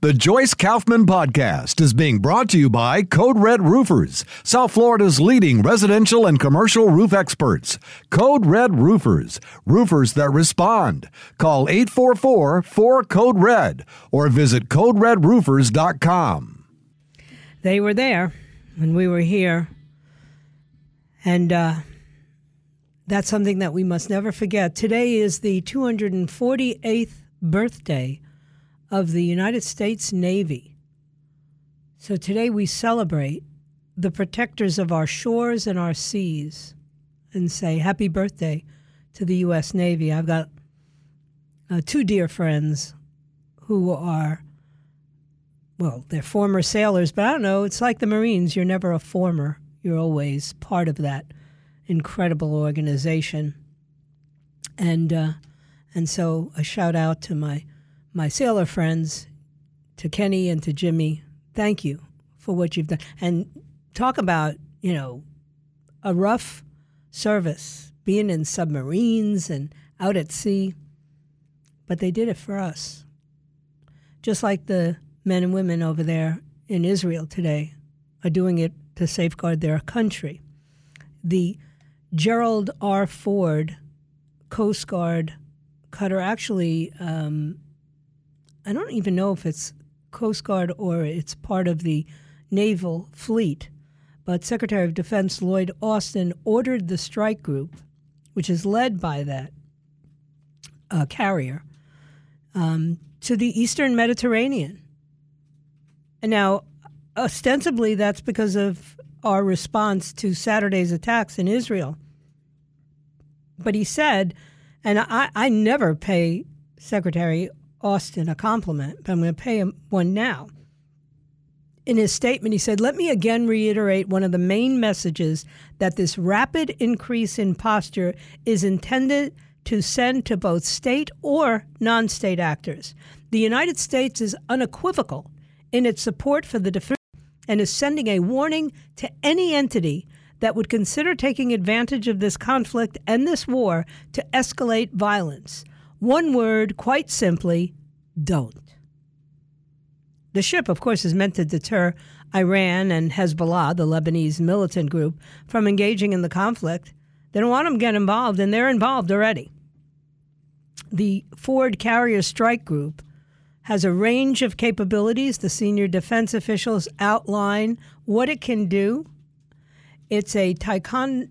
The Joyce Kaufman Podcast is being brought to you by Code Red Roofers, South Florida's leading residential and commercial roof experts. Code Red Roofers, roofers that respond. Call 844 4 Code Red or visit CodeRedRoofers.com. They were there when we were here. And uh, that's something that we must never forget. Today is the 248th birthday of the United States Navy. So today we celebrate the protectors of our shores and our seas and say happy birthday to the U.S. Navy. I've got uh, two dear friends who are, well, they're former sailors, but I don't know, it's like the Marines. You're never a former, you're always part of that incredible organization. And, uh, and so a shout out to my my sailor friends, to Kenny and to Jimmy, thank you for what you've done. And talk about, you know, a rough service, being in submarines and out at sea. But they did it for us. Just like the men and women over there in Israel today are doing it to safeguard their country. The Gerald R. Ford Coast Guard cutter actually um, I don't even know if it's Coast Guard or it's part of the naval fleet, but Secretary of Defense Lloyd Austin ordered the strike group, which is led by that uh, carrier, um, to the Eastern Mediterranean. And now, ostensibly, that's because of our response to Saturday's attacks in Israel. But he said, and I, I never pay Secretary Austin a compliment, but I'm going to pay him one now. In his statement, he said, Let me again reiterate one of the main messages that this rapid increase in posture is intended to send to both state or non state actors. The United States is unequivocal in its support for the defense and is sending a warning to any entity that would consider taking advantage of this conflict and this war to escalate violence. One word, quite simply, don't. The ship, of course, is meant to deter Iran and Hezbollah, the Lebanese militant group, from engaging in the conflict. They don't want them to get involved, and they're involved already. The Ford Carrier Strike Group has a range of capabilities. The senior defense officials outline what it can do. It's a Ticonderoga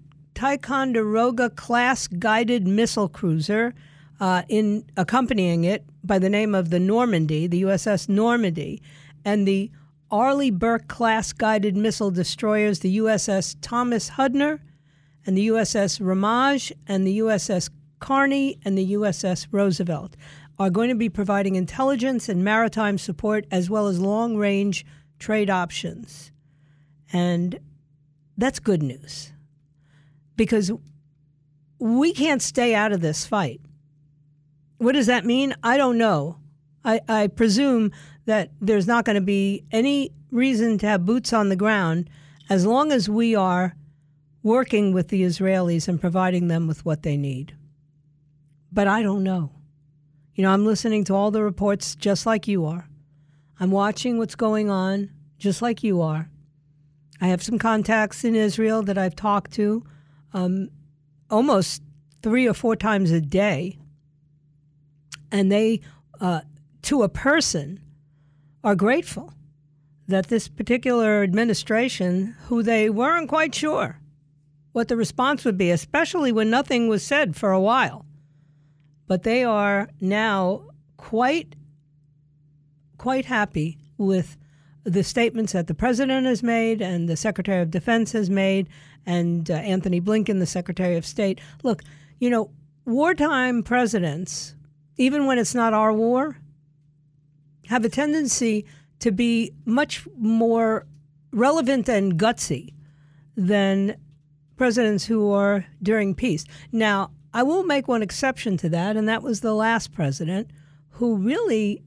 class guided missile cruiser uh, in accompanying it by the name of the Normandy, the USS Normandy, and the Arleigh Burke class guided missile destroyers, the USS Thomas Hudner, and the USS Ramage, and the USS Carney, and the USS Roosevelt are going to be providing intelligence and maritime support as well as long range trade options. And that's good news because we can't stay out of this fight. What does that mean? I don't know. I, I presume that there's not going to be any reason to have boots on the ground as long as we are working with the Israelis and providing them with what they need. But I don't know. You know, I'm listening to all the reports just like you are. I'm watching what's going on just like you are. I have some contacts in Israel that I've talked to um, almost three or four times a day and they, uh, to a person, are grateful that this particular administration, who they weren't quite sure what the response would be, especially when nothing was said for a while, but they are now quite quite happy with the statements that the president has made and the secretary of defense has made and uh, Antony Blinken, the secretary of state. Look, you know, wartime presidents even when it's not our war, have a tendency to be much more relevant and gutsy than presidents who are during peace. Now, I will make one exception to that, and that was the last president who really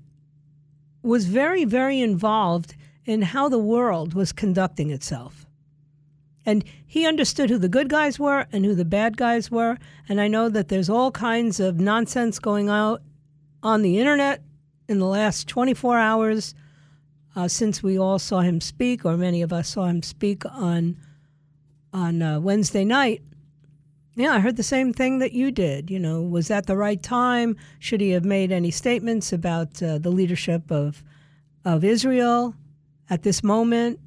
was very, very involved in how the world was conducting itself. And he understood who the good guys were and who the bad guys were. And I know that there's all kinds of nonsense going out on the internet in the last 24 hours uh, since we all saw him speak, or many of us saw him speak on on uh, Wednesday night. Yeah, I heard the same thing that you did. You know, was that the right time? Should he have made any statements about uh, the leadership of of Israel at this moment?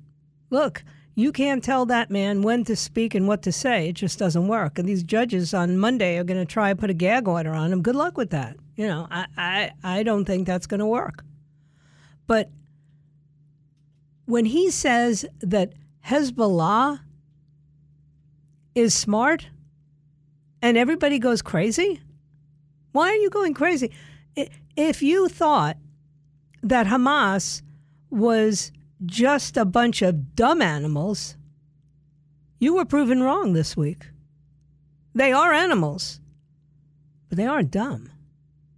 Look, you can't tell that man when to speak and what to say. It just doesn't work. And these judges on Monday are going to try and put a gag order on him. Good luck with that. You know, I I, I don't think that's going to work. But when he says that Hezbollah is smart and everybody goes crazy, why are you going crazy? If you thought that Hamas was just a bunch of dumb animals, you were proven wrong this week. They are animals, but they aren't dumb.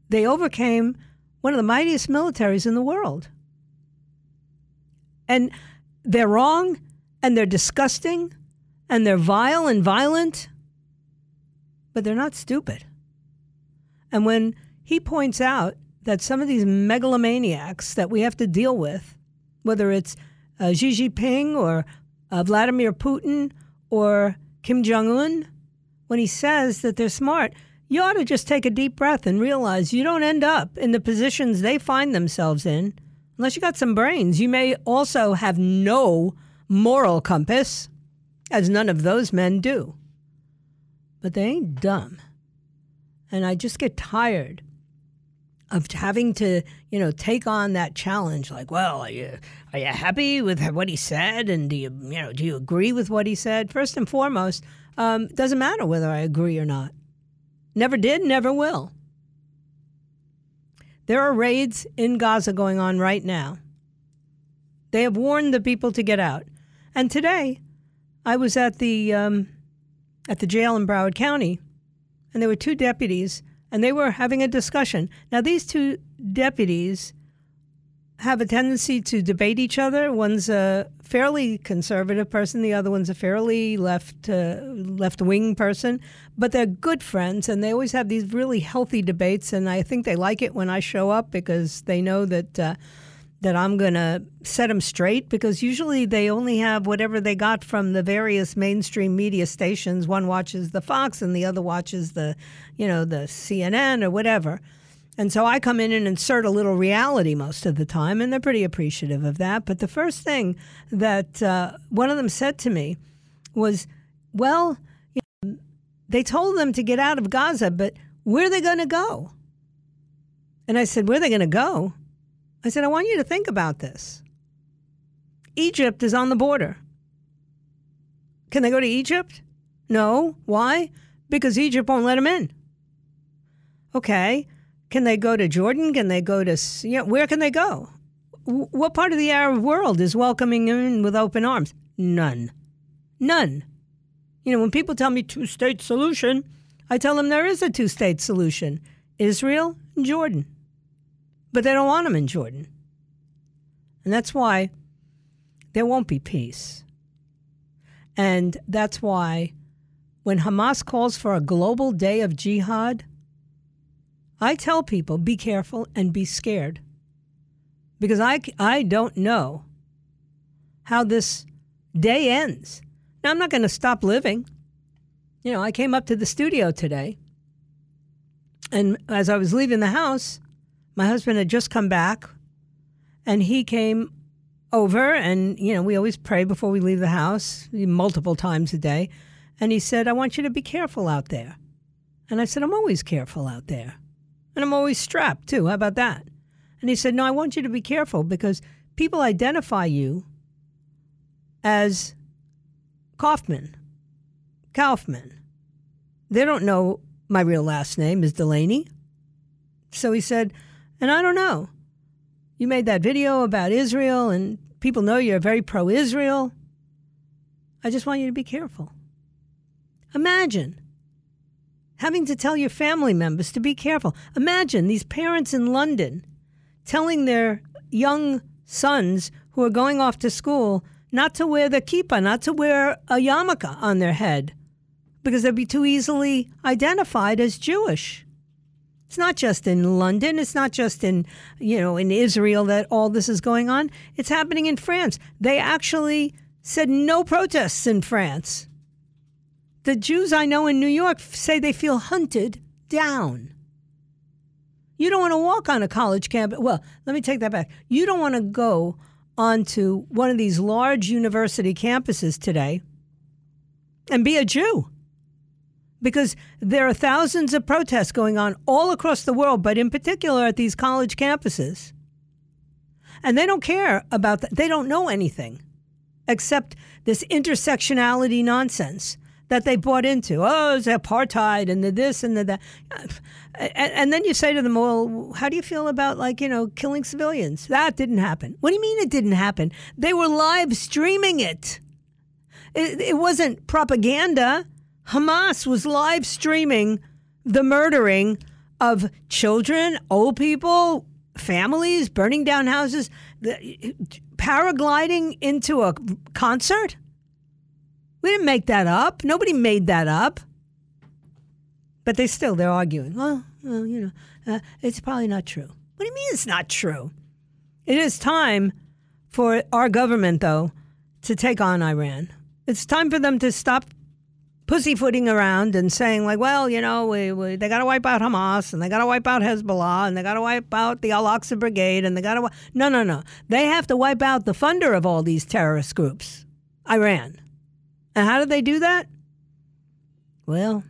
They overcame one of the mightiest militaries in the world. And they're wrong, and they're disgusting, and they're vile and violent, but they're not stupid. And when he points out that some of these megalomaniacs that we have to deal with, whether it's uh, Xi Jinping or uh, Vladimir Putin or Kim Jong un, when he says that they're smart, you ought to just take a deep breath and realize you don't end up in the positions they find themselves in unless you got some brains. You may also have no moral compass as none of those men do. But they ain't dumb. And I just get tired of having to, you know, take on that challenge. Like, well, are you are you happy with what he said, and do you, you know, do you agree with what he said? First and foremost, um, doesn't matter whether I agree or not. Never did, never will. There are raids in Gaza going on right now. They have warned the people to get out. And today, I was at the um, at the jail in Broward County, and there were two deputies, and they were having a discussion. Now, these two deputies have a tendency to debate each other. One's a fairly conservative person, the other one's a fairly left uh, left wing person, but they're good friends, and they always have these really healthy debates. And I think they like it when I show up because they know that. Uh, that I'm going to set them straight because usually they only have whatever they got from the various mainstream media stations. One watches the Fox and the other watches the, you know, the CNN or whatever. And so I come in and insert a little reality most of the time, and they're pretty appreciative of that. But the first thing that uh, one of them said to me was, Well, you know, they told them to get out of Gaza, but where are they going to go? And I said, Where are they going to go? I said, I want you to think about this. Egypt is on the border. Can they go to Egypt? No. Why? Because Egypt won't let them in. Okay. Can they go to Jordan? Can they go to, you know, where can they go? what part of the Arab world is welcoming them in with open arms? None. None. You know, when people tell me two state solution, I tell them there is a two state solution Israel and Jordan but they don't want them in Jordan. And that's why there won't be peace. And that's why when Hamas calls for a global day of jihad, I tell people be careful and be scared. Because I, I don't know how this day ends. Now, I'm not going to stop living. You know, I came up to the studio today, and as I was leaving the house, my husband had just come back and he came over and you know we always pray before we leave the house multiple times a day. And he said i want you to be careful out there. And i said i'm always careful out there and i'm always strapped too. How about that? And he said no i want you to be careful because people identify you as kaufman kaufman. They don't know my real last name is delaney. So he said and I don't know. You made that video about Israel, and people know you're very pro Israel. I just want you to be careful. Imagine having to tell your family members to be careful. Imagine these parents in London telling their young sons who are going off to school not to wear the kippah, not to wear a yarmulke on their head, because they'd be too easily identified as Jewish. It's not just in London. It's not just in, you know, in Israel that all this is going on. It's happening in France. They actually said no protests in France. The Jews I know in New York say they feel hunted down. You don't want to walk on a college campus. Well, let me take that back. You don't want to go onto one of these large university campuses today and be a Jew. Because there are thousands of protests going on all across the world, but in particular at these college campuses. And they don't care about that. They don't know anything except this intersectionality nonsense that they bought into. Oh, it's apartheid and the this and the that. Uh, and, and, then you say to them, well, how do you feel about like, you know, killing civilians? That didn't happen. What do you mean it didn't happen? They were live streaming it. It, it wasn't propaganda. Hamas was live streaming the murdering of children, old people, families, burning down houses, the, paragliding into a concert. We didn't make that up. Nobody made that up. But they still they're arguing. Well, well you know, uh, it's probably not true. What do you mean it's not true? It is time for our government, though, to take on Iran. It's time for them to stop pussyfooting around and saying like, well, you know, we, we they got to wipe out Hamas and they got to wipe out Hezbollah and they got to wipe out the Al Aqsa Brigade and they got to no, no, no. They have to wipe out the funder of all these terrorist groups, Iran. And how do they do that? Well,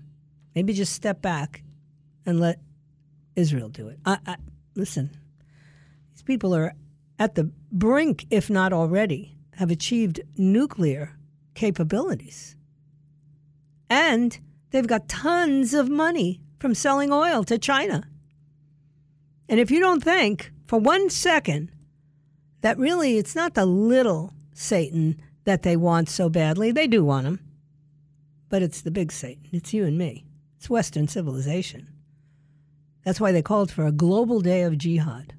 maybe just step back and let Israel do it. I, I, listen, these people are at the brink, if not already, have achieved nuclear capabilities. And they've got tons of money from selling oil to China. And if you don't think for one second that really it's not the little Satan that they want so badly. They do want him. But it's the big Satan. It's you and me. It's Western civilization. That's why they called for a global day of jihad.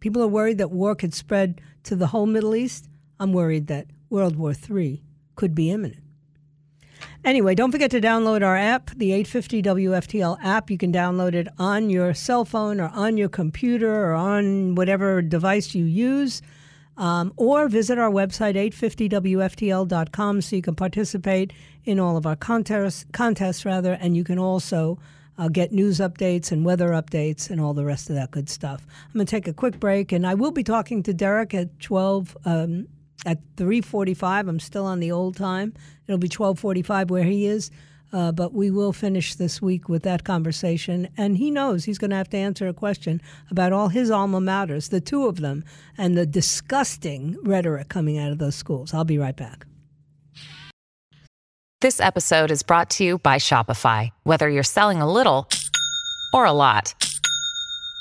People are worried that war could spread to the whole Middle East. I'm worried that World War III could be imminent. Anyway, don't forget to download our app, the 850 WFTL app. You can download it on your cell phone or on your computer or on whatever device you use. Um, or visit our website, 850WFTL.com, so you can participate in all of our contests, contests rather, and you can also uh, get news updates and weather updates and all the rest of that good stuff. I'm going to take a quick break, and I will be talking to Derek at 12 um, at 3:45. I'm still on the old time. It'll be 12:45 where he is. Uh, but we will finish this week with that conversation. And he knows he's going to have to answer a question about all his alma maters, the two of them, and the disgusting rhetoric coming out of those schools. I'll be right back. This episode is brought to you by Shopify. Whether you're selling a little or a lot,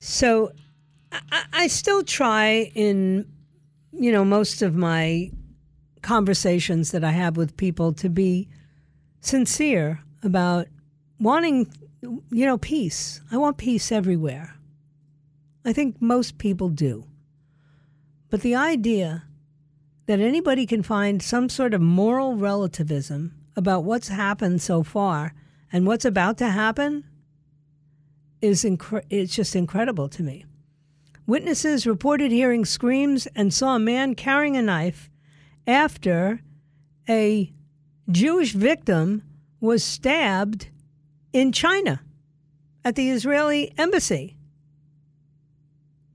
So I, I still try in, you know, most of my conversations that I have with people to be sincere about wanting, you know, peace. I want peace everywhere. I think most people do. But the idea that anybody can find some sort of moral relativism about what's happened so far and what's about to happen is incre- it's just incredible to me. Witnesses reported hearing screams and saw a man carrying a knife after a Jewish victim was stabbed in China at the Israeli embassy.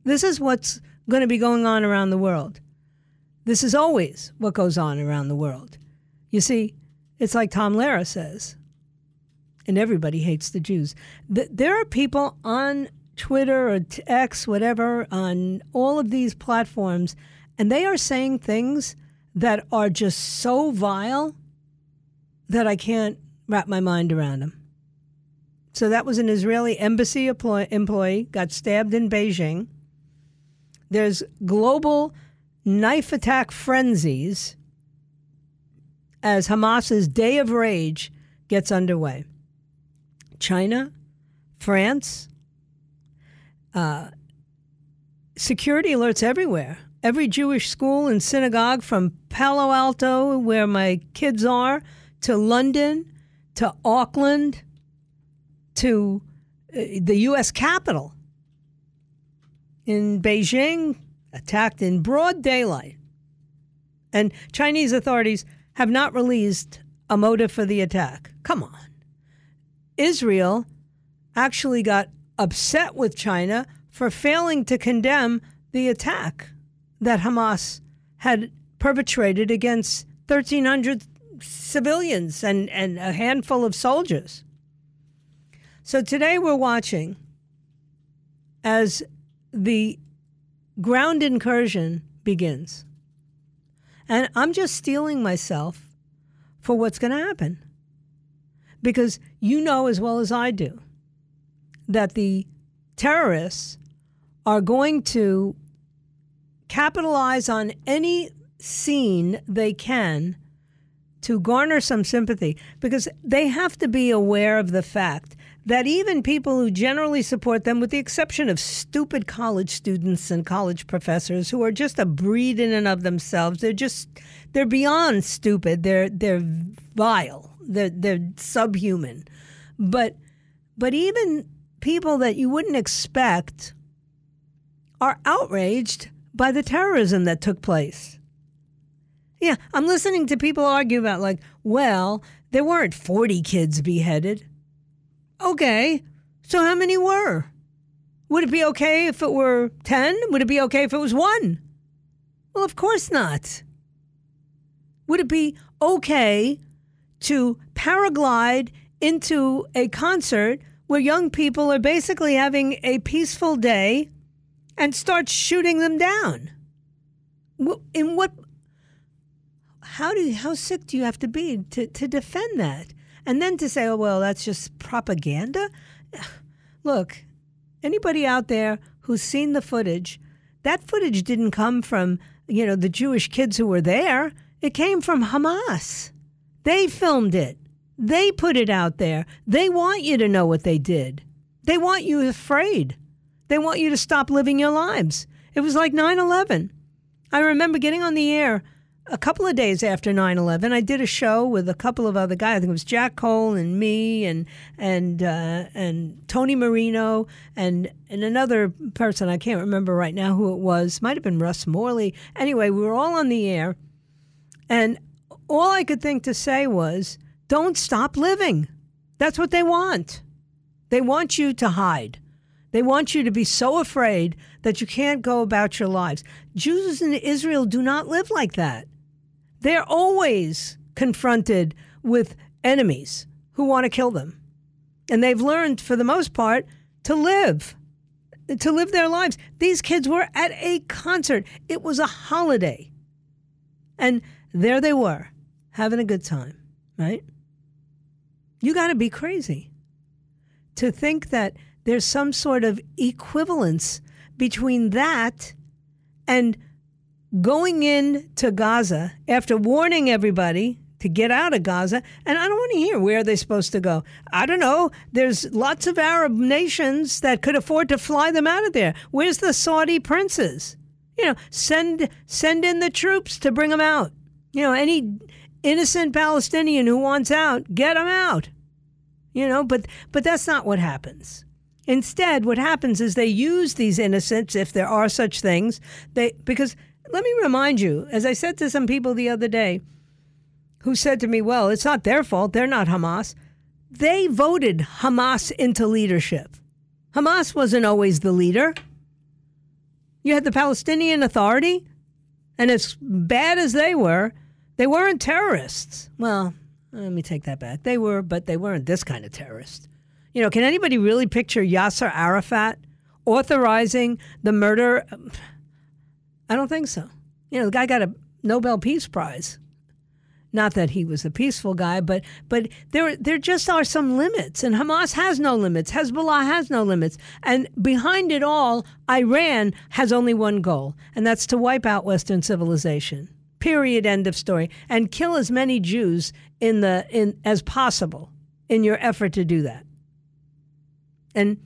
This is what's going to be going on around the world. This is always what goes on around the world. You see, it's like Tom Lehrer says, and everybody hates the Jews. There are people on Twitter or X, whatever, on all of these platforms, and they are saying things that are just so vile that I can't wrap my mind around them. So that was an Israeli embassy employee got stabbed in Beijing. There's global knife attack frenzies as Hamas's day of rage gets underway. China, France, uh, security alerts everywhere. Every Jewish school and synagogue from Palo Alto, where my kids are, to London, to Auckland, to uh, the U.S. Capitol in Beijing, attacked in broad daylight. And Chinese authorities have not released a motive for the attack. Come on. Israel actually got upset with China for failing to condemn the attack that Hamas had perpetrated against 1,300 civilians and, and a handful of soldiers. So today we're watching as the ground incursion begins. And I'm just steeling myself for what's going to happen. Because you know as well as I do that the terrorists are going to capitalize on any scene they can to garner some sympathy because they have to be aware of the fact that even people who generally support them, with the exception of stupid college students and college professors who are just a breed in and of themselves, they're just they're beyond stupid. They're they're vile. They're they're subhuman. But but even people that you wouldn't expect are outraged by the terrorism that took place. Yeah, I'm listening to people argue about like, well, there weren't 40 kids beheaded. Okay, so how many were? Would it be okay if it were 10? Would it be okay if it was one? Well, of course not. Would it be okay to paraglide into a concert where young people are basically having a peaceful day and start shooting them down? In what? How do you, how sick do you have to be to, to defend that? And then to say, oh, well, that's just propaganda? Look, anybody out there who's seen the footage, that footage didn't come from, you know, the Jewish kids who were there. It came from Hamas. They filmed it. They put it out there. They want you to know what they did. They want you afraid. They want you to stop living your lives. It was like 9 11. I remember getting on the air a couple of days after 9-11 i did a show with a couple of other guys i think it was jack cole and me and and uh, and tony marino and and another person i can't remember right now who it was might have been russ morley anyway we were all on the air and all i could think to say was don't stop living that's what they want they want you to hide they want you to be so afraid that you can't go about your lives. Jews in Israel do not live like that. They're always confronted with enemies who want to kill them. And they've learned, for the most part, to live, to live their lives. These kids were at a concert, it was a holiday. And there they were, having a good time, right? You got to be crazy to think that there's some sort of equivalence between that and going in to Gaza after warning everybody to get out of Gaza, and I don't want to hear where they're supposed to go. I don't know. There's lots of Arab nations that could afford to fly them out of there. Where's the Saudi princes? You know, send send in the troops to bring them out. You know, any innocent Palestinian who wants out, get him out. You know, but but that's not what happens. Instead, what happens is they use these innocents, if there are such things, they because let me remind you, as I said to some people the other day, who said to me, "Well, it's not their fault; they're not Hamas." They voted Hamas into leadership. Hamas wasn't always the leader. You had the Palestinian Authority, and as bad as they were, they weren't terrorists. Well, let me take that back. They were, but they weren't this kind of terrorist. You know, can anybody really picture Yasser Arafat authorizing the murder? I don't think so. You know, the guy got a Nobel Peace Prize. Not that he was a peaceful guy, but but there there just are some limits, and Hamas has no limits. Hezbollah has no limits, and behind it all, Iran has only one goal, and that's to wipe out Western civilization. Period. End of story. And kill as many Jews in the in as possible in your effort to do that. And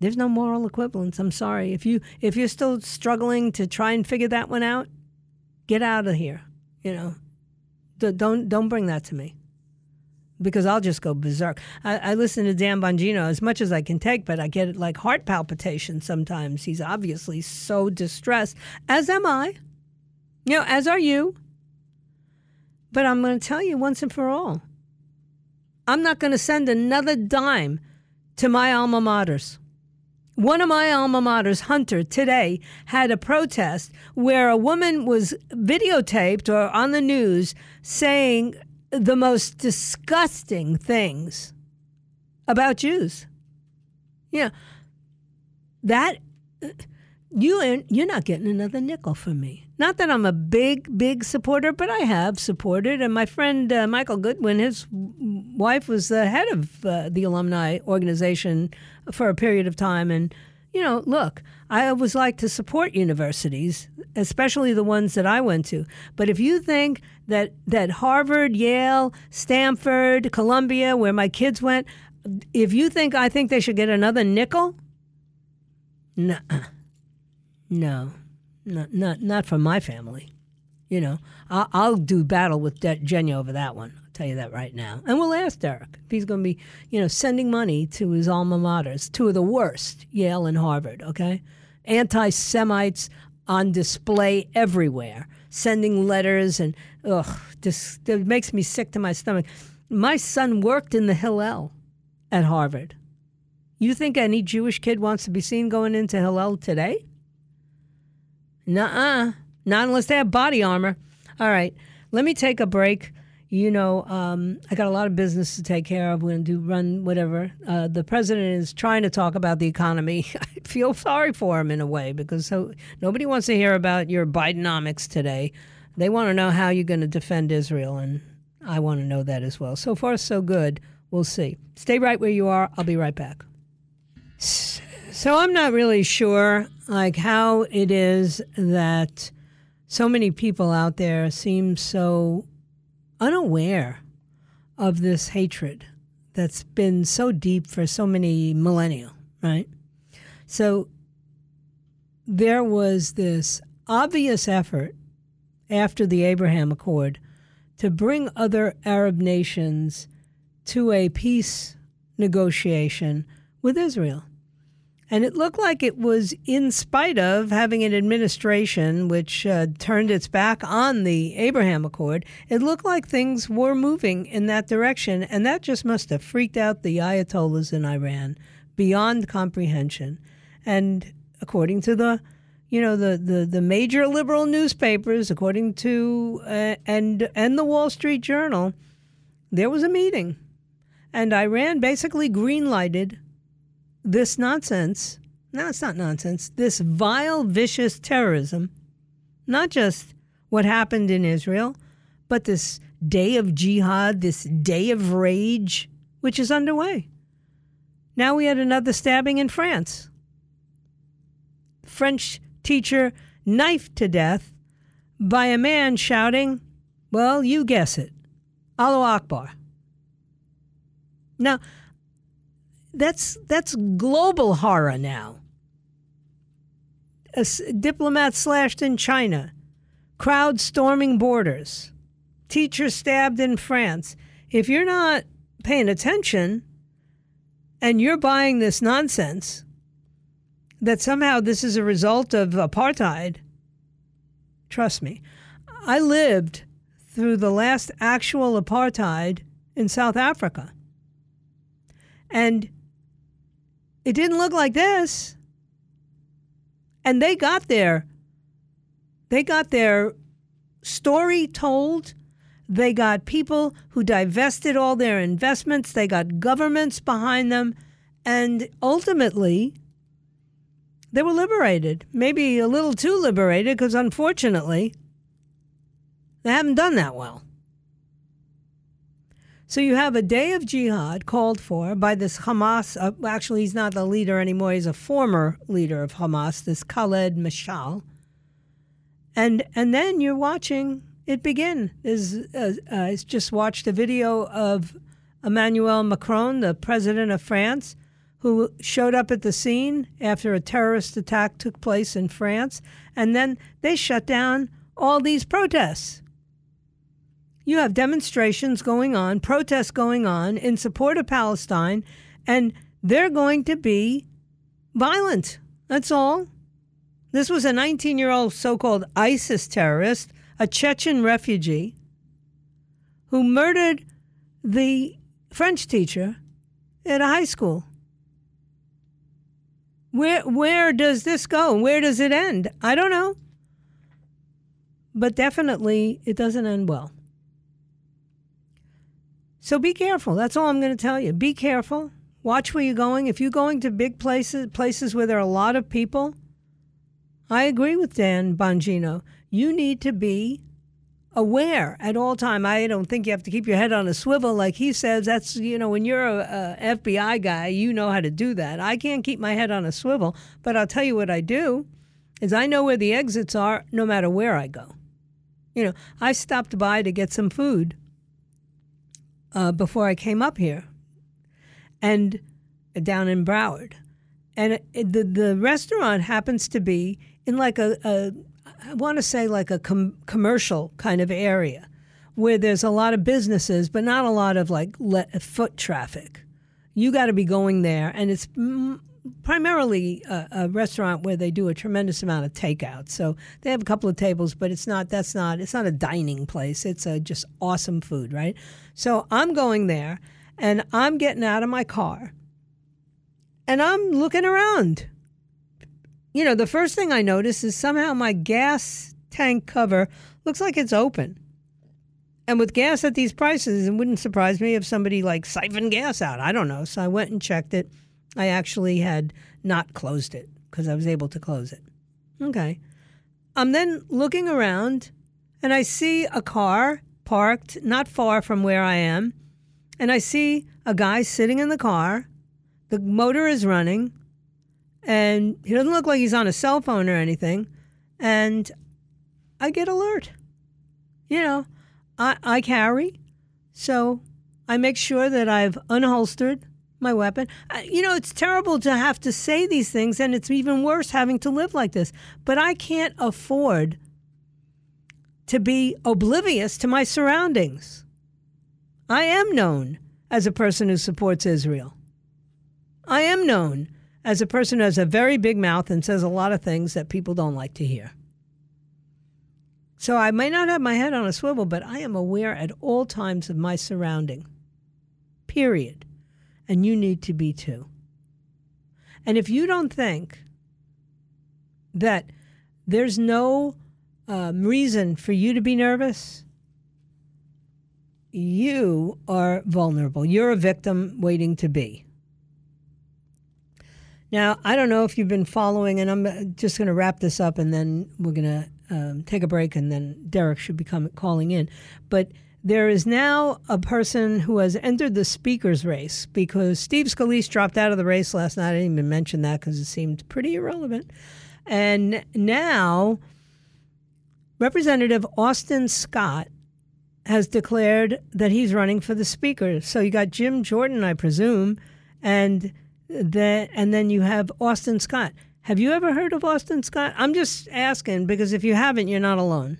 there's no moral equivalence. I'm sorry. If you if you're still struggling to try and figure that one out, get out of here. You know, don't don't bring that to me because I'll just go berserk. I, I, listen to Dan Bongino as much as I can take, but I get like heart palpitations sometimes. He's obviously so distressed, as am I. You know, as are you. But I'm going to tell you once and for all I'm not going to send another dime to my alma maters. One of my alma maters, Hunter, today had a protest where a woman was videotaped or on the news saying the most disgusting things about Jews. Yeah. That you ain't, you're not getting another nickel from me. Not that I'm a big, big supporter, but I have supported. And my friend uh, Michael Goodwin, his wife was the head of uh, the alumni organization for a period of time. And, you know, look, I always like to support universities, especially the ones that I went to. But if you think that, that Harvard, Yale, Stanford, Columbia, where my kids went, if you think I think they should get another nickel, no, no not not not from my family. You know, I'll, I'll do battle with De- Jenny over that one. I'll tell you that right now. And we'll ask Derek if he's going to be, you know, sending money to his alma maters, two of the worst, Yale and Harvard. Okay, anti-Semites on display everywhere, sending letters and ugh, it makes me sick to my stomach. My son worked in the Hillel at Harvard. You think any Jewish kid wants to be seen going into Hillel today? Nuh-uh. Not unless they have body armor. All right. Let me take a break. You know, um, I got a lot of business to take care of. We're going to do run whatever. Uh, the president is trying to talk about the economy. I feel sorry for him in a way because so nobody wants to hear about your Bidenomics today. They want to know how you're going to defend Israel, and I want to know that as well. So far, so good. We'll see. Stay right where you are. I'll be right back. So I'm not really sure like how it is that so many people out there seem so unaware of this hatred that's been so deep for so many millennia, right? So there was this obvious effort after the Abraham Accord to bring other Arab nations to a peace negotiation with Israel. And it looked like it was in spite of having an administration which uh, turned its back on the Abraham Accord. It looked like things were moving in that direction. And that just must have freaked out the Ayatollahs in Iran beyond comprehension. And according to the you know the, the, the major liberal newspapers, according to uh, and and the Wall Street Journal, there was a meeting, and Iran basically greenlighted this nonsense, no, it's not nonsense, this vile, vicious terrorism, not just what happened in Israel, but this day of jihad, this day of rage, which is underway. Now we had another stabbing in France. French teacher knifed to death by a man shouting, well, you guess it, Allahu Akbar. Now, that's that's global horror now. A diplomat slashed in China, crowd storming borders. teacher stabbed in France. If you're not paying attention and you're buying this nonsense that somehow this is a result of apartheid, trust me, I lived through the last actual apartheid in South Africa. And it didn't look like this. And they got their they got their story told. They got people who divested all their investments. They got governments behind them. And ultimately, they were liberated. Maybe a little too liberated because unfortunately, they haven't done that well. So you have a day of jihad called for by this Hamas. Uh, actually, he's not the leader anymore. He's a former leader of Hamas, this Khaled Mashal. And and then you're watching it begin. Is uh, uh, I just watched a video of Emmanuel Macron, the president of France, who showed up at the scene after a terrorist attack took place in France, and then they shut down all these protests. You have demonstrations going on, protests going on in support of Palestine, and they're going to be violent. That's all. This was a 19 year old so called ISIS terrorist, a Chechen refugee, who murdered the French teacher at a high school. Where, where does this go? Where does it end? I don't know. But definitely, it doesn't end well. So be careful. That's all I'm going to tell you. Be careful. Watch where you're going. If you're going to big places, places where there are a lot of people, I agree with Dan Bongino. You need to be aware at all time. I don't think you have to keep your head on a swivel like he says. That's you know when you're a, a FBI guy, you know how to do that. I can't keep my head on a swivel, but I'll tell you what I do is I know where the exits are no matter where I go. You know, I stopped by to get some food uh, before I came up here, and down in Broward, and it, the the restaurant happens to be in like a, a I want to say like a com- commercial kind of area where there's a lot of businesses, but not a lot of like le- foot traffic. You got to be going there, and it's primarily a, a, restaurant where they do a tremendous amount of takeout. So they have a couple of tables, but it's not that's not it's not a dining place. It's a just awesome food, right? So I'm going there and I'm getting out of my car and I'm looking around. You know, the first thing I notice is somehow my gas tank cover looks like it's open. And with gas at these prices, it wouldn't surprise me if somebody like siphoned gas out. I don't know. So I went and checked it I actually had not closed it because I was able to close it. Okay. I'm then looking around and I see a car parked not far from where I am. And I see a guy sitting in the car. The motor is running and he doesn't look like he's on a cell phone or anything. And I get alert. You know, I, I carry, so I make sure that I've unholstered my weapon. You know, it's terrible to have to say these things, and it's even worse having to live like this. But I can't afford to be oblivious to my surroundings. I am known as a person who supports Israel. I am known as a person who has a very big mouth and says a lot of things that people don't like to hear. So I may not have my head on a swivel, but I am aware at all times of my surrounding. Period and you need to be too. And if you don't think that there's no um, reason for you to be nervous, you are vulnerable. You're a victim waiting to be. Now, I don't know if you've been following, and I'm just going to wrap this up and then we're going to um, take a break, and then Derek should be coming, calling in. But there is now a person who has entered the speaker's race because Steve Scalise dropped out of the race last night. I didn't even mention that because it seemed pretty irrelevant. And now Representative Austin Scott has declared that he's running for the speaker. So you got Jim Jordan, I presume, and then and then you have Austin Scott. Have you ever heard of Austin Scott? I'm just asking because if you haven't, you're not alone.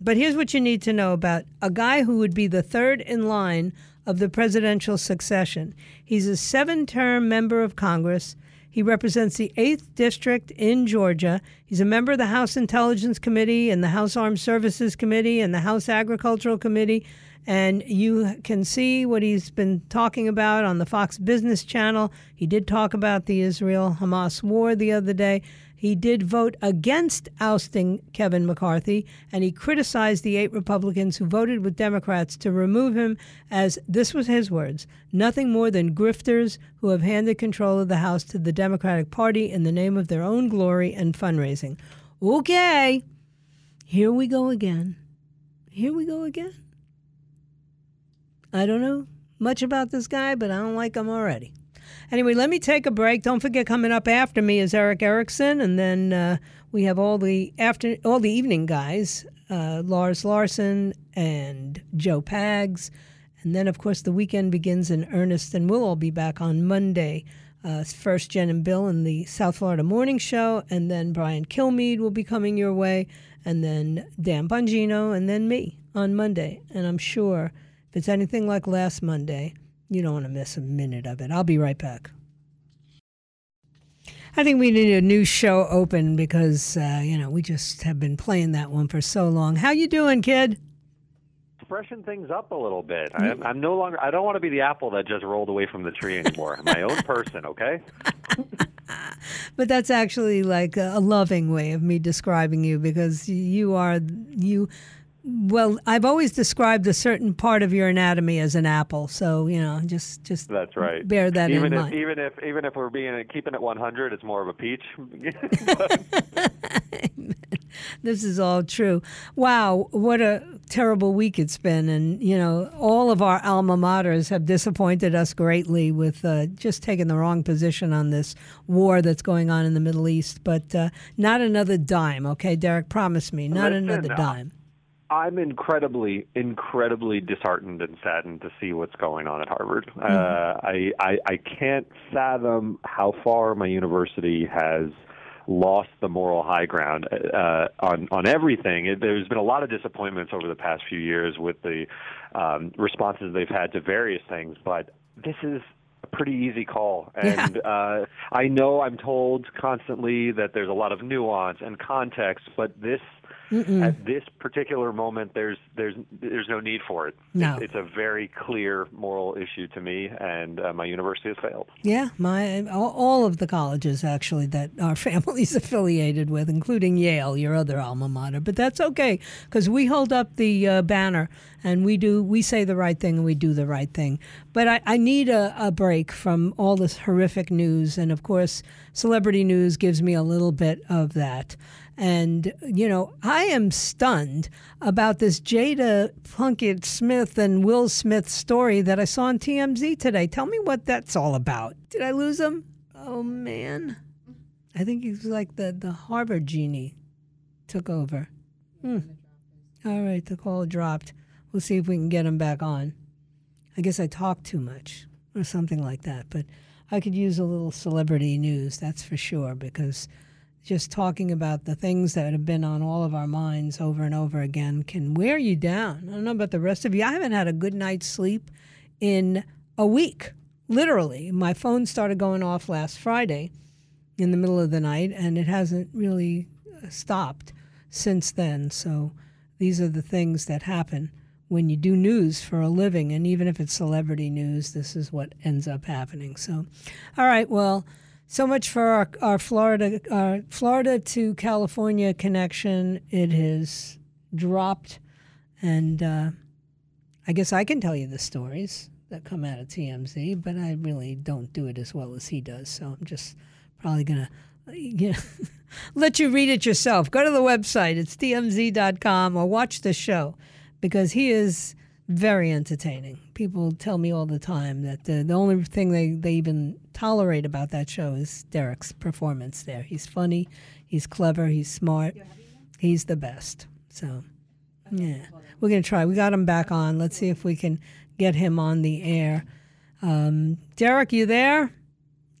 But here's what you need to know about a guy who would be the third in line of the presidential succession. He's a seven term member of Congress. He represents the 8th District in Georgia. He's a member of the House Intelligence Committee and the House Armed Services Committee and the House Agricultural Committee. And you can see what he's been talking about on the Fox Business Channel. He did talk about the Israel Hamas war the other day. He did vote against ousting Kevin McCarthy, and he criticized the eight Republicans who voted with Democrats to remove him as, this was his words, nothing more than grifters who have handed control of the House to the Democratic Party in the name of their own glory and fundraising. Okay, here we go again. Here we go again. I don't know much about this guy, but I don't like him already. Anyway, let me take a break. Don't forget, coming up after me is Erick Erickson, and then uh, we have all the after all the evening guys, uh, Lars Larson and Joe Pags, and then of course the weekend begins in earnest, and we'll all be back on Monday. Uh, first, Jen and Bill in the South Florida Morning Show, and then Brian Kilmeade will be coming your way, and then Dan Bongino, and then me on Monday. And I'm sure if it's anything like last Monday, you don't want to miss a minute of it. I'll be right back. I think we need a new show open because uh, you know we just have been playing that one for so long. How you doing, kid? Freshen things up a little bit. I'm, I'm no longer. I don't want to be the apple that just rolled away from the tree anymore. I'm my own person, okay? but that's actually like a loving way of me describing you because you are you well, I've always described a certain part of your anatomy as an apple, so you know, just just that's right. Bear that even in if, mind. Even if even if we're being keeping it 100, it's more of a peach. this is all true. Wow, what a terrible week it's been, and you know, all of our alma maters have disappointed us greatly with uh, just taking the wrong position on this war that's going on in the Middle East. But uh, not another dime, okay, Derek? Promise me, not Listen, another dime. I'm incredibly, incredibly disheartened and saddened to see what's going on at Harvard. Mm-hmm. Uh, I, I, I can't fathom how far my university has lost the moral high ground uh, on on everything. It, there's been a lot of disappointments over the past few years with the um, responses they've had to various things, but this is a pretty easy call. And Yeah. uh, I know I'm told constantly that there's a lot of nuance and context, but this at this particular moment, there's there's there's no need for it. No. It's, it's a very clear moral issue to me, and uh, my university has failed. Yeah, my all, all of the colleges actually that our family's affiliated with, including Yale, your other alma mater. But that's okay because we hold up the uh, banner and we do we say the right thing and we do the right thing. But I, I need a, a break from all this horrific news, and of course, celebrity news gives me a little bit of that. And, you know, I am stunned about this Jada Pinkett Smith and Will Smith story that I saw on TMZ today. Tell me what that's all about. Did I lose him? Oh, man. I think he was like the, the Harvard genie took over. Hmm. All right, the call dropped. We'll see if we can get him back on. I guess I talked too much or something like that. But I could use a little celebrity news, that's for sure, because just talking about the things that have been on all of our minds over and over again can wear you down. I don't know about the rest of you. I haven't had a good night's sleep in a week, literally. My phone started going off last Friday in the middle of the night, and it hasn't really uh, stopped since then. So these are the things that happen when you do news for a living. And even if it's celebrity news, this is what ends up happening. So, all right, well, so much for our, our Florida, our Florida to California connection. It has dropped, and uh, I guess I can tell you the stories that come out of TMZ, but I really don't do it as well as he does. So I'm just probably gonna, you know, let you read it yourself. Go to the website; it's tmz.com, or watch the show because he is very entertaining. People tell me all the time that the, the only thing they, they even tolerate about that show is Derek's performance there. He's funny, he's clever, he's smart, he's the best. So, yeah, we're going to try. We got him back on. Let's see if we can get him on the air. Um, Derek, you there?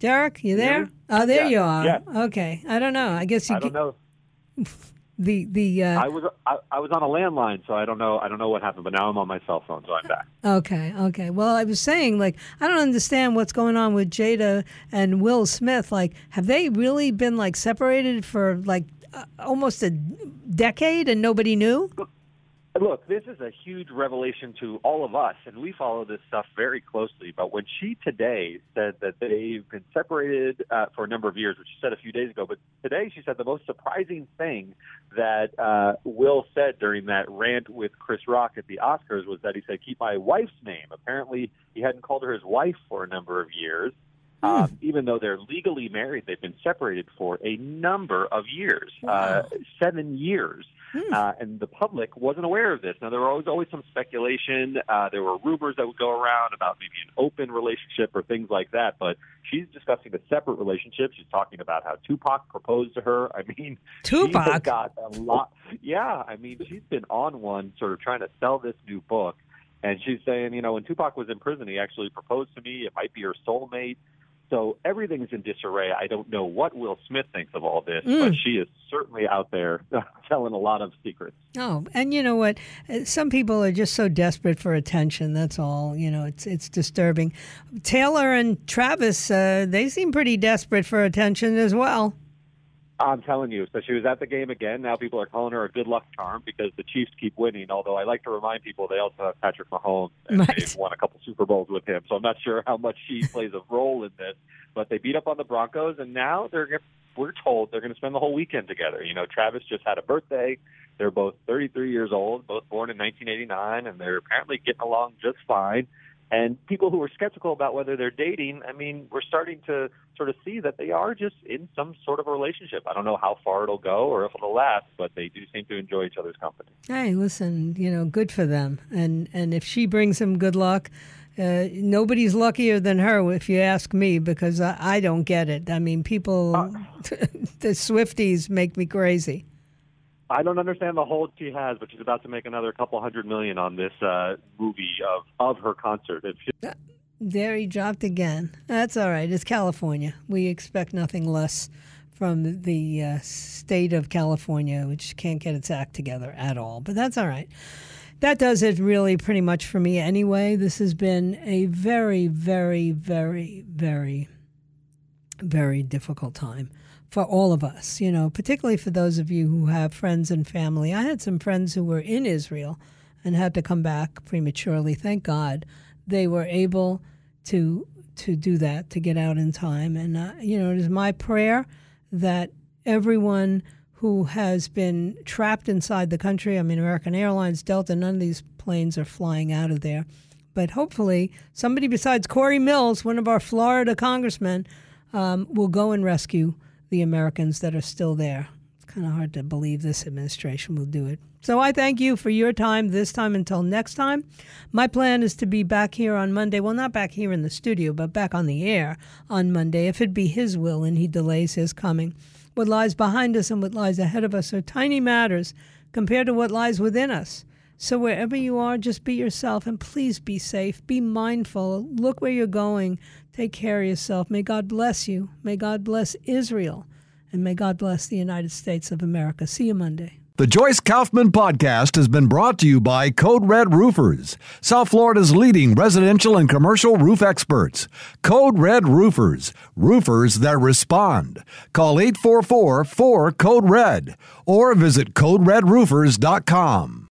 Derek, you there? Oh, there Yeah, you are. yeah. Okay. I don't know. I guess you I don't know. the the. Uh, I was I, I, was on a landline, so I don't know I don't know what happened, but now I'm on my cell phone, so I'm back. Okay, okay. Well, I was saying like I don't understand what's going on with Jada and Will Smith. Like, have they really been like separated for like uh, almost a decade and nobody knew? Look, this is a huge revelation to all of us, and we follow this stuff very closely. But when she today said that they've been separated uh, for a number of years, which she said a few days ago, but today she said the most surprising thing that uh, Will said during that rant with Chris Rock at the Oscars was that he said, "Keep my wife's name." Apparently, he hadn't called her his wife for a number of years. Hmm. Um, even though they're legally married, they've been separated for a number of years, uh, wow. uh, seven years. Hmm. Uh, and the public wasn't aware of this. Now, there was always some speculation. Uh, there were rumors that would go around about maybe an open relationship or things like that. But she's discussing a separate relationship. She's talking about how Tupac proposed to her. I mean, Tupac got a lot. Yeah, I mean, she's been on one, sort of trying to sell this new book. And she's saying, you know, when Tupac was in prison, he actually proposed to me. It might be her soulmate. So everything's in disarray. I don't know what Will Smith thinks of all this, mm. but she is certainly out there telling a lot of secrets. Oh, and you know what? Uh, some people are just so desperate for attention. That's all. You know, it's it's disturbing. Taylor and Travis, uh, they seem pretty desperate for attention as well. I'm telling you. So she was at the game again. Now people are calling her a good luck charm because the Chiefs keep winning. Although I like to remind people they also have Patrick Mahomes and right. they've won a couple Super Bowls with him. So I'm not sure how much she plays a role in this. But they beat up on the Broncos, and now they're we're told they're going to spend the whole weekend together. You know, Travis just had a birthday. They're both 33 years old, both born in 1989, and they're apparently getting along just fine. And people who were skeptical about whether they're dating, I mean, we're starting to sort of see that they are just in some sort of a relationship. I don't know how far it'll go or if it'll last, but they do seem to enjoy each other's company. Hey, listen, you know, good for them. And and if she brings him good luck, uh, nobody's luckier than her, if you ask me, because I, I don't get it. I mean, people, uh, the Swifties make me crazy. I don't understand the hold she has, but she's about to make another couple hundred million on this uh, movie of of her concert. She- there he dropped again. That's all right. It's California. We expect nothing less from the uh, state of California, which can't get its act together at all. But that's all right. That does it really pretty much for me anyway. This has been a very, very, very, very, very difficult time for all of us, you know, particularly for those of you who have friends and family. I had some friends who were in Israel and had to come back prematurely. Thank God they were able to to do that to get out in time. And uh, you know, it is my prayer that everyone who has been trapped inside the country. I mean, American Airlines, Delta, none of these planes are flying out of there. But hopefully, somebody besides Corey Mills, one of our Florida congressmen, um, will go and rescue the Americans that are still there. It's kind of hard to believe this administration will do it. So I thank you for your time this time until next time. My plan is to be back here on Monday. Well, not back here in the studio, but back on the air on Monday, if it be His will and He delays His coming. What lies behind us and what lies ahead of us are tiny matters compared to what lies within us. So, wherever you are, just be yourself and please be safe. Be mindful. Look where you're going. Take care of yourself. May God bless you. May God bless Israel. And may God bless the United States of America. See you Monday. The Joyce Kaufman podcast has been brought to you by Code Red Roofers, South Florida's leading residential and commercial roof experts. Code Red Roofers, roofers that respond. Call 844 4 Code Red or visit CodeRedRoofers.com.